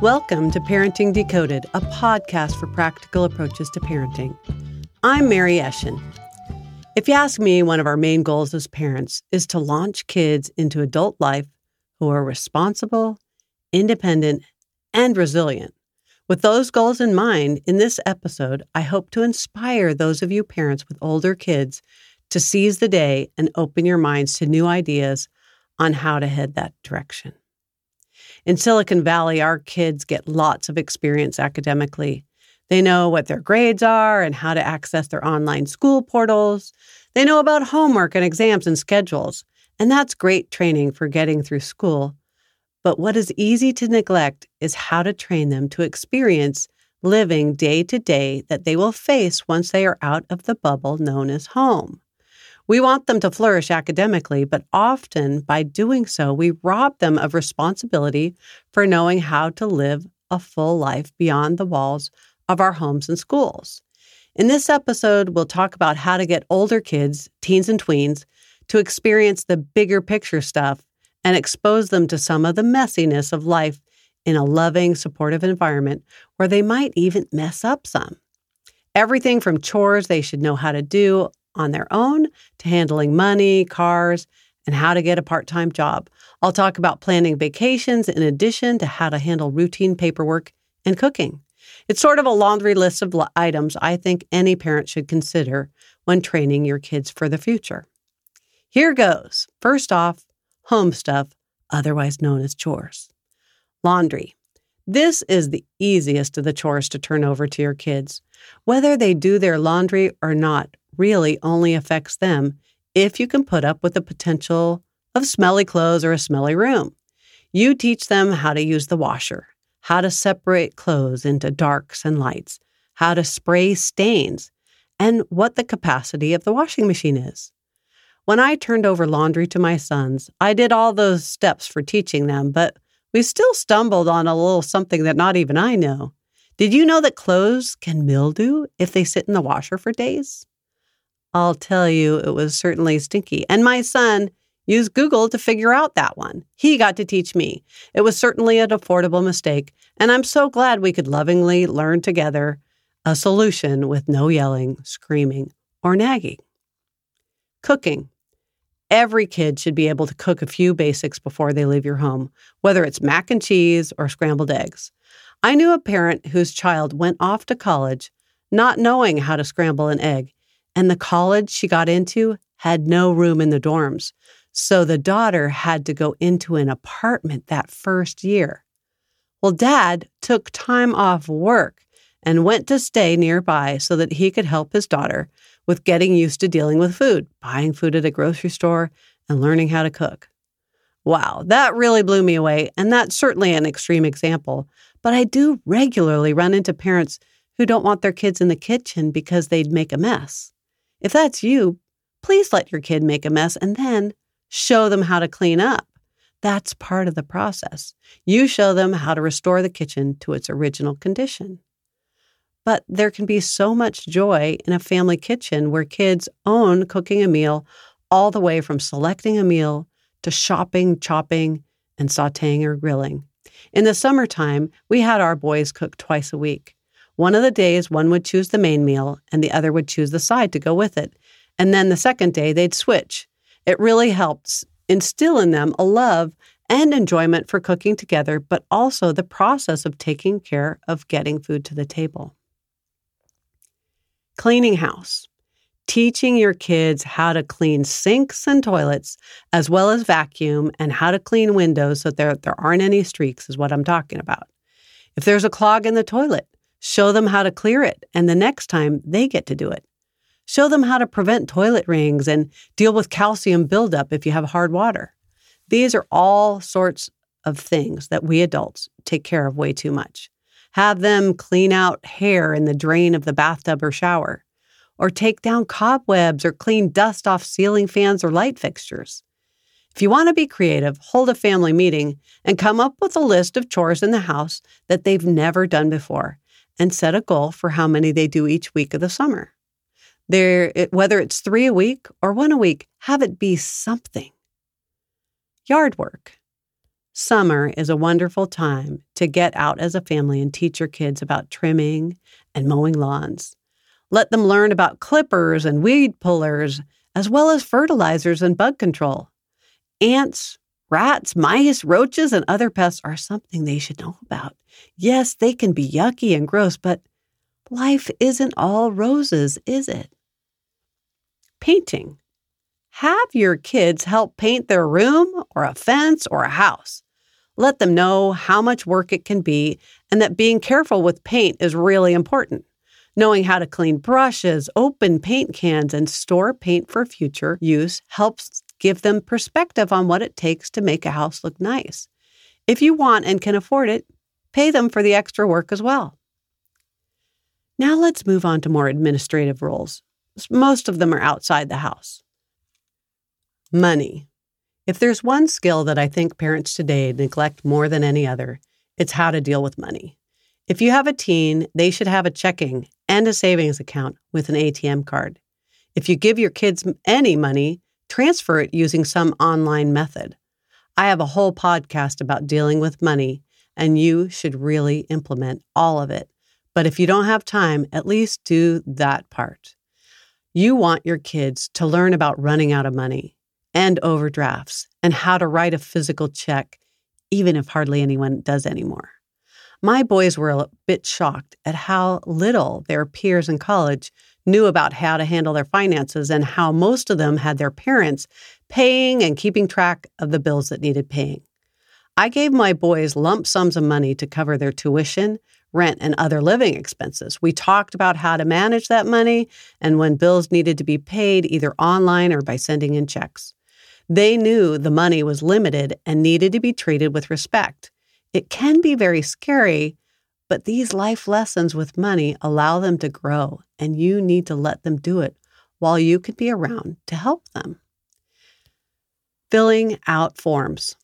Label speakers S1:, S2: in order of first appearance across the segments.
S1: Welcome to Parenting Decoded, a podcast for practical approaches to parenting. I'm Mary Eschen. If you ask me, one of our main goals as parents is to launch kids into adult life who are responsible, independent, and resilient. With those goals in mind, in this episode, I hope to inspire those of you parents with older kids to seize the day and open your minds to new ideas on how to head that direction. In Silicon Valley, our kids get lots of experience academically. They know what their grades are and how to access their online school portals. They know about homework and exams and schedules. And that's great training for getting through school. But what is easy to neglect is how to train them to experience living day to day that they will face once they are out of the bubble known as home. We want them to flourish academically, but often by doing so, we rob them of responsibility for knowing how to live a full life beyond the walls of our homes and schools. In this episode, we'll talk about how to get older kids, teens and tweens, to experience the bigger picture stuff and expose them to some of the messiness of life in a loving, supportive environment where they might even mess up some. Everything from chores they should know how to do on their own to handling money, cars, and how to get a part time job. I'll talk about planning vacations in addition to how to handle routine paperwork and cooking. It's sort of a laundry list of items I think any parent should consider when training your kids for the future. Here goes. First off, home stuff, otherwise known as chores. Laundry. This is the easiest of the chores to turn over to your kids. Whether they do their laundry or not really only affects them if you can put up with the potential of smelly clothes or a smelly room. You teach them how to use the washer, how to separate clothes into darks and lights, how to spray stains, and what the capacity of the washing machine is. When I turned over laundry to my sons, I did all those steps for teaching them, but we still stumbled on a little something that not even I know. Did you know that clothes can mildew if they sit in the washer for days? I'll tell you, it was certainly stinky. And my son used Google to figure out that one. He got to teach me. It was certainly an affordable mistake, and I'm so glad we could lovingly learn together a solution with no yelling, screaming, or nagging. Cooking. Every kid should be able to cook a few basics before they leave your home, whether it's mac and cheese or scrambled eggs. I knew a parent whose child went off to college not knowing how to scramble an egg, and the college she got into had no room in the dorms. So the daughter had to go into an apartment that first year. Well, dad took time off work and went to stay nearby so that he could help his daughter with getting used to dealing with food, buying food at a grocery store, and learning how to cook. Wow, that really blew me away, and that's certainly an extreme example. But I do regularly run into parents who don't want their kids in the kitchen because they'd make a mess. If that's you, please let your kid make a mess and then show them how to clean up. That's part of the process. You show them how to restore the kitchen to its original condition. But there can be so much joy in a family kitchen where kids own cooking a meal all the way from selecting a meal to shopping, chopping, and sauteing or grilling. In the summertime, we had our boys cook twice a week. One of the days, one would choose the main meal and the other would choose the side to go with it. And then the second day, they'd switch. It really helps instill in them a love and enjoyment for cooking together, but also the process of taking care of getting food to the table. Cleaning house. Teaching your kids how to clean sinks and toilets, as well as vacuum, and how to clean windows so there, there aren't any streaks, is what I'm talking about. If there's a clog in the toilet, show them how to clear it, and the next time they get to do it. Show them how to prevent toilet rings and deal with calcium buildup if you have hard water. These are all sorts of things that we adults take care of way too much have them clean out hair in the drain of the bathtub or shower, or take down cobwebs or clean dust off ceiling fans or light fixtures. If you want to be creative, hold a family meeting and come up with a list of chores in the house that they've never done before and set a goal for how many they do each week of the summer. There, whether it's three a week or one a week, have it be something. Yard work. Summer is a wonderful time to get out as a family and teach your kids about trimming and mowing lawns. Let them learn about clippers and weed pullers, as well as fertilizers and bug control. Ants, rats, mice, roaches, and other pests are something they should know about. Yes, they can be yucky and gross, but life isn't all roses, is it? Painting. Have your kids help paint their room or a fence or a house. Let them know how much work it can be and that being careful with paint is really important. Knowing how to clean brushes, open paint cans, and store paint for future use helps give them perspective on what it takes to make a house look nice. If you want and can afford it, pay them for the extra work as well. Now let's move on to more administrative roles. Most of them are outside the house. Money. If there's one skill that I think parents today neglect more than any other, it's how to deal with money. If you have a teen, they should have a checking and a savings account with an ATM card. If you give your kids any money, transfer it using some online method. I have a whole podcast about dealing with money, and you should really implement all of it. But if you don't have time, at least do that part. You want your kids to learn about running out of money and overdrafts and how to write a physical check, even if hardly anyone does anymore. My boys were a bit shocked at how little their peers in college knew about how to handle their finances and how most of them had their parents paying and keeping track of the bills that needed paying. I gave my boys lump sums of money to cover their tuition, rent, and other living expenses. We talked about how to manage that money and when bills needed to be paid either online or by sending in checks. They knew the money was limited and needed to be treated with respect. It can be very scary, but these life lessons with money allow them to grow, and you need to let them do it while you can be around to help them. Filling out forms.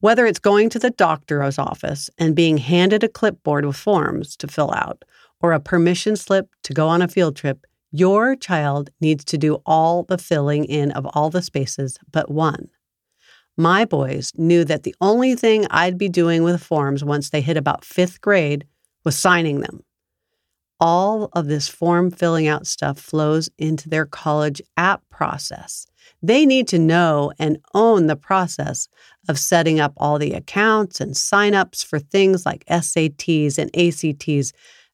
S1: Whether it's going to the doctor's office and being handed a clipboard with forms to fill out, or a permission slip to go on a field trip, your child needs to do all the filling in of all the spaces but one. My boys knew that the only thing I'd be doing with forms once they hit about fifth grade was signing them. All of this form filling out stuff flows into their college app process. They need to know and own the process of setting up all the accounts and signups for things like SATs and ACTs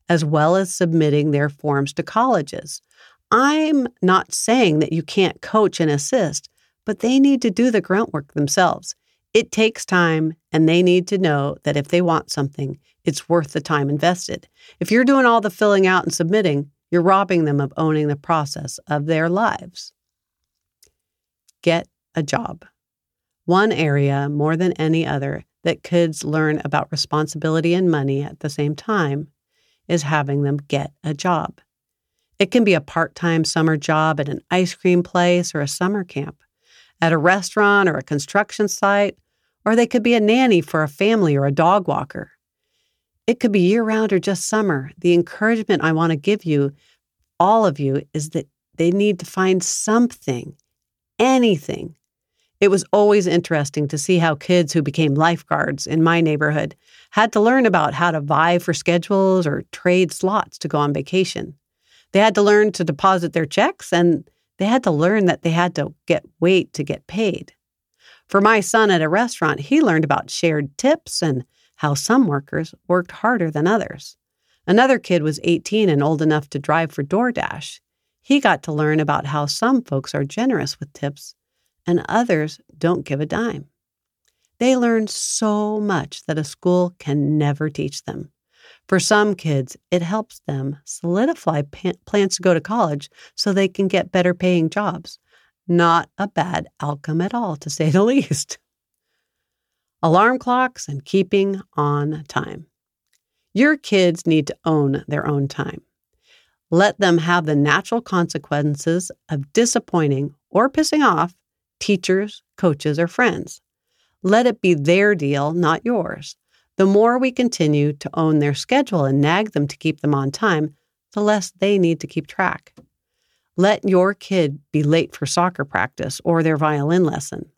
S1: as well as submitting their forms to colleges. I'm not saying that you can't coach and assist, but they need to do the grunt work themselves. It takes time, and they need to know that if they want something, it's worth the time invested. If you're doing all the filling out and submitting, you're robbing them of owning the process of their lives. Get a job. One area more than any other that kids learn about responsibility and money at the same time is having them get a job. It can be a part time summer job at an ice cream place or a summer camp, at a restaurant or a construction site, or they could be a nanny for a family or a dog walker. It could be year round or just summer. The encouragement I want to give you, all of you, is that they need to find something, anything. It was always interesting to see how kids who became lifeguards in my neighborhood had to learn about how to vie for schedules or trade slots to go on vacation. They had to learn to deposit their checks and they had to learn that they had to get wait to get paid. For my son at a restaurant, he learned about shared tips and how some workers worked harder than others. Another kid was 18 and old enough to drive for DoorDash. He got to learn about how some folks are generous with tips and others don't give a dime. They learn so much that a school can never teach them. For some kids, it helps them solidify plans to go to college so they can get better paying jobs. Not a bad outcome at all, to say the least. Alarm clocks and keeping on time. Your kids need to own their own time. Let them have the natural consequences of disappointing or pissing off teachers, coaches, or friends. Let it be their deal, not yours. The more we continue to own their schedule and nag them to keep them on time, the less they need to keep track. Let your kid be late for soccer practice or their violin lesson.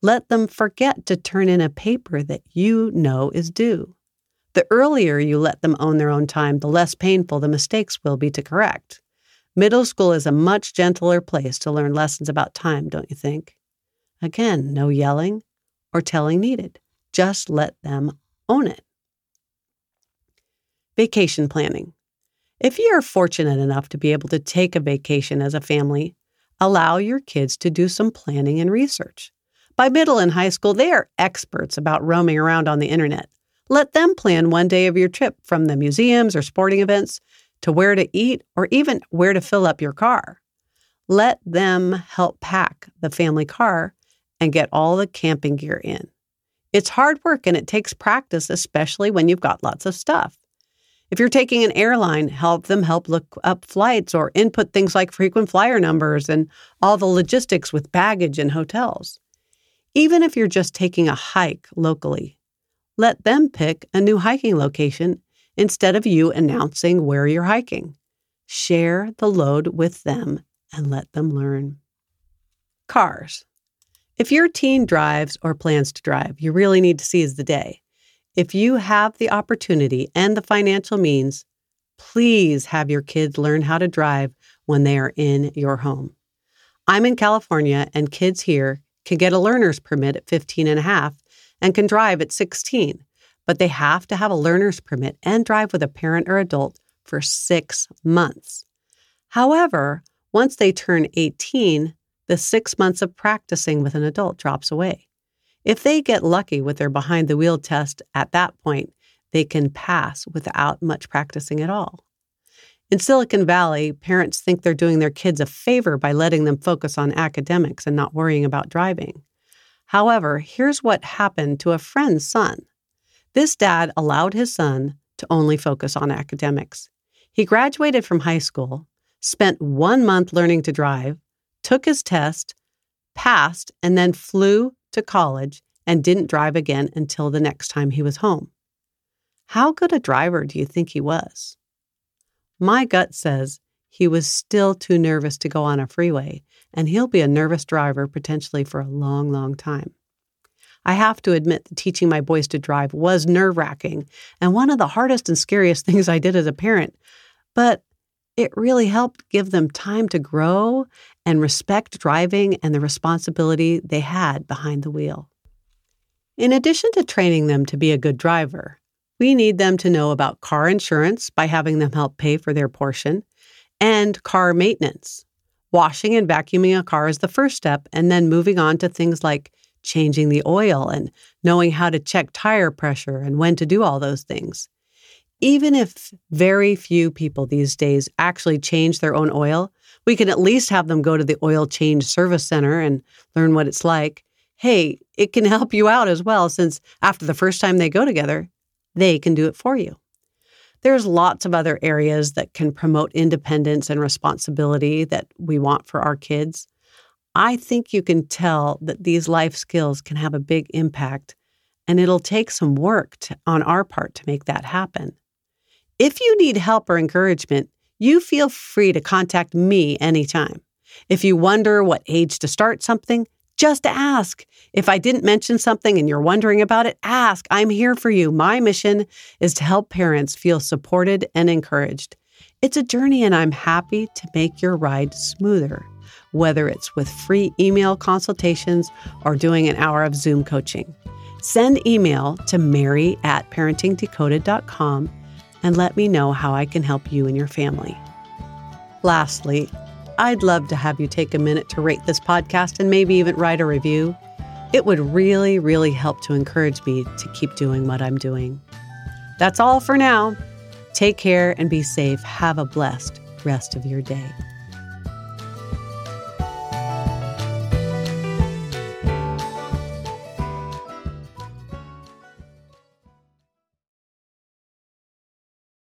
S1: Let them forget to turn in a paper that you know is due. The earlier you let them own their own time, the less painful the mistakes will be to correct. Middle school is a much gentler place to learn lessons about time, don't you think? Again, no yelling or telling needed. Just let them own it. Vacation planning. If you are fortunate enough to be able to take a vacation as a family, allow your kids to do some planning and research. By middle and high school, they are experts about roaming around on the internet. Let them plan one day of your trip from the museums or sporting events to where to eat or even where to fill up your car. Let them help pack the family car and get all the camping gear in. It's hard work and it takes practice, especially when you've got lots of stuff. If you're taking an airline, help them help look up flights or input things like frequent flyer numbers and all the logistics with baggage and hotels. Even if you're just taking a hike locally, let them pick a new hiking location instead of you announcing where you're hiking. Share the load with them and let them learn. Cars. If your teen drives or plans to drive, you really need to seize the day. If you have the opportunity and the financial means, please have your kids learn how to drive when they are in your home. I'm in California, and kids here can get a learner's permit at 15 and a half and can drive at 16, but they have to have a learner's permit and drive with a parent or adult for six months. However, once they turn 18, the six months of practicing with an adult drops away. If they get lucky with their behind the wheel test at that point, they can pass without much practicing at all. In Silicon Valley, parents think they're doing their kids a favor by letting them focus on academics and not worrying about driving. However, here's what happened to a friend's son. This dad allowed his son to only focus on academics. He graduated from high school, spent one month learning to drive, took his test, passed, and then flew to college and didn't drive again until the next time he was home. How good a driver do you think he was? My gut says he was still too nervous to go on a freeway, and he'll be a nervous driver potentially for a long, long time. I have to admit that teaching my boys to drive was nerve wracking and one of the hardest and scariest things I did as a parent. But it really helped give them time to grow and respect driving and the responsibility they had behind the wheel. In addition to training them to be a good driver, we need them to know about car insurance by having them help pay for their portion and car maintenance. Washing and vacuuming a car is the first step, and then moving on to things like changing the oil and knowing how to check tire pressure and when to do all those things even if very few people these days actually change their own oil, we can at least have them go to the oil change service center and learn what it's like. Hey, it can help you out as well, since after the first time they go together, they can do it for you. There's lots of other areas that can promote independence and responsibility that we want for our kids. I think you can tell that these life skills can have a big impact, and it'll take some work to, on our part to make that happen. If you need help or encouragement, you feel free to contact me anytime. If you wonder what age to start something, just ask. If I didn't mention something and you're wondering about it, ask. I'm here for you. My mission is to help parents feel supported and encouraged. It's a journey, and I'm happy to make your ride smoother, whether it's with free email consultations or doing an hour of Zoom coaching. Send email to mary at parentingdecoded.com and let me know how I can help you and your family. Lastly, I'd love to have you take a minute to rate this podcast and maybe even write a review. It would really, really help to encourage me to keep doing what I'm doing. That's all for now. Take care and be safe. Have a blessed rest of your day.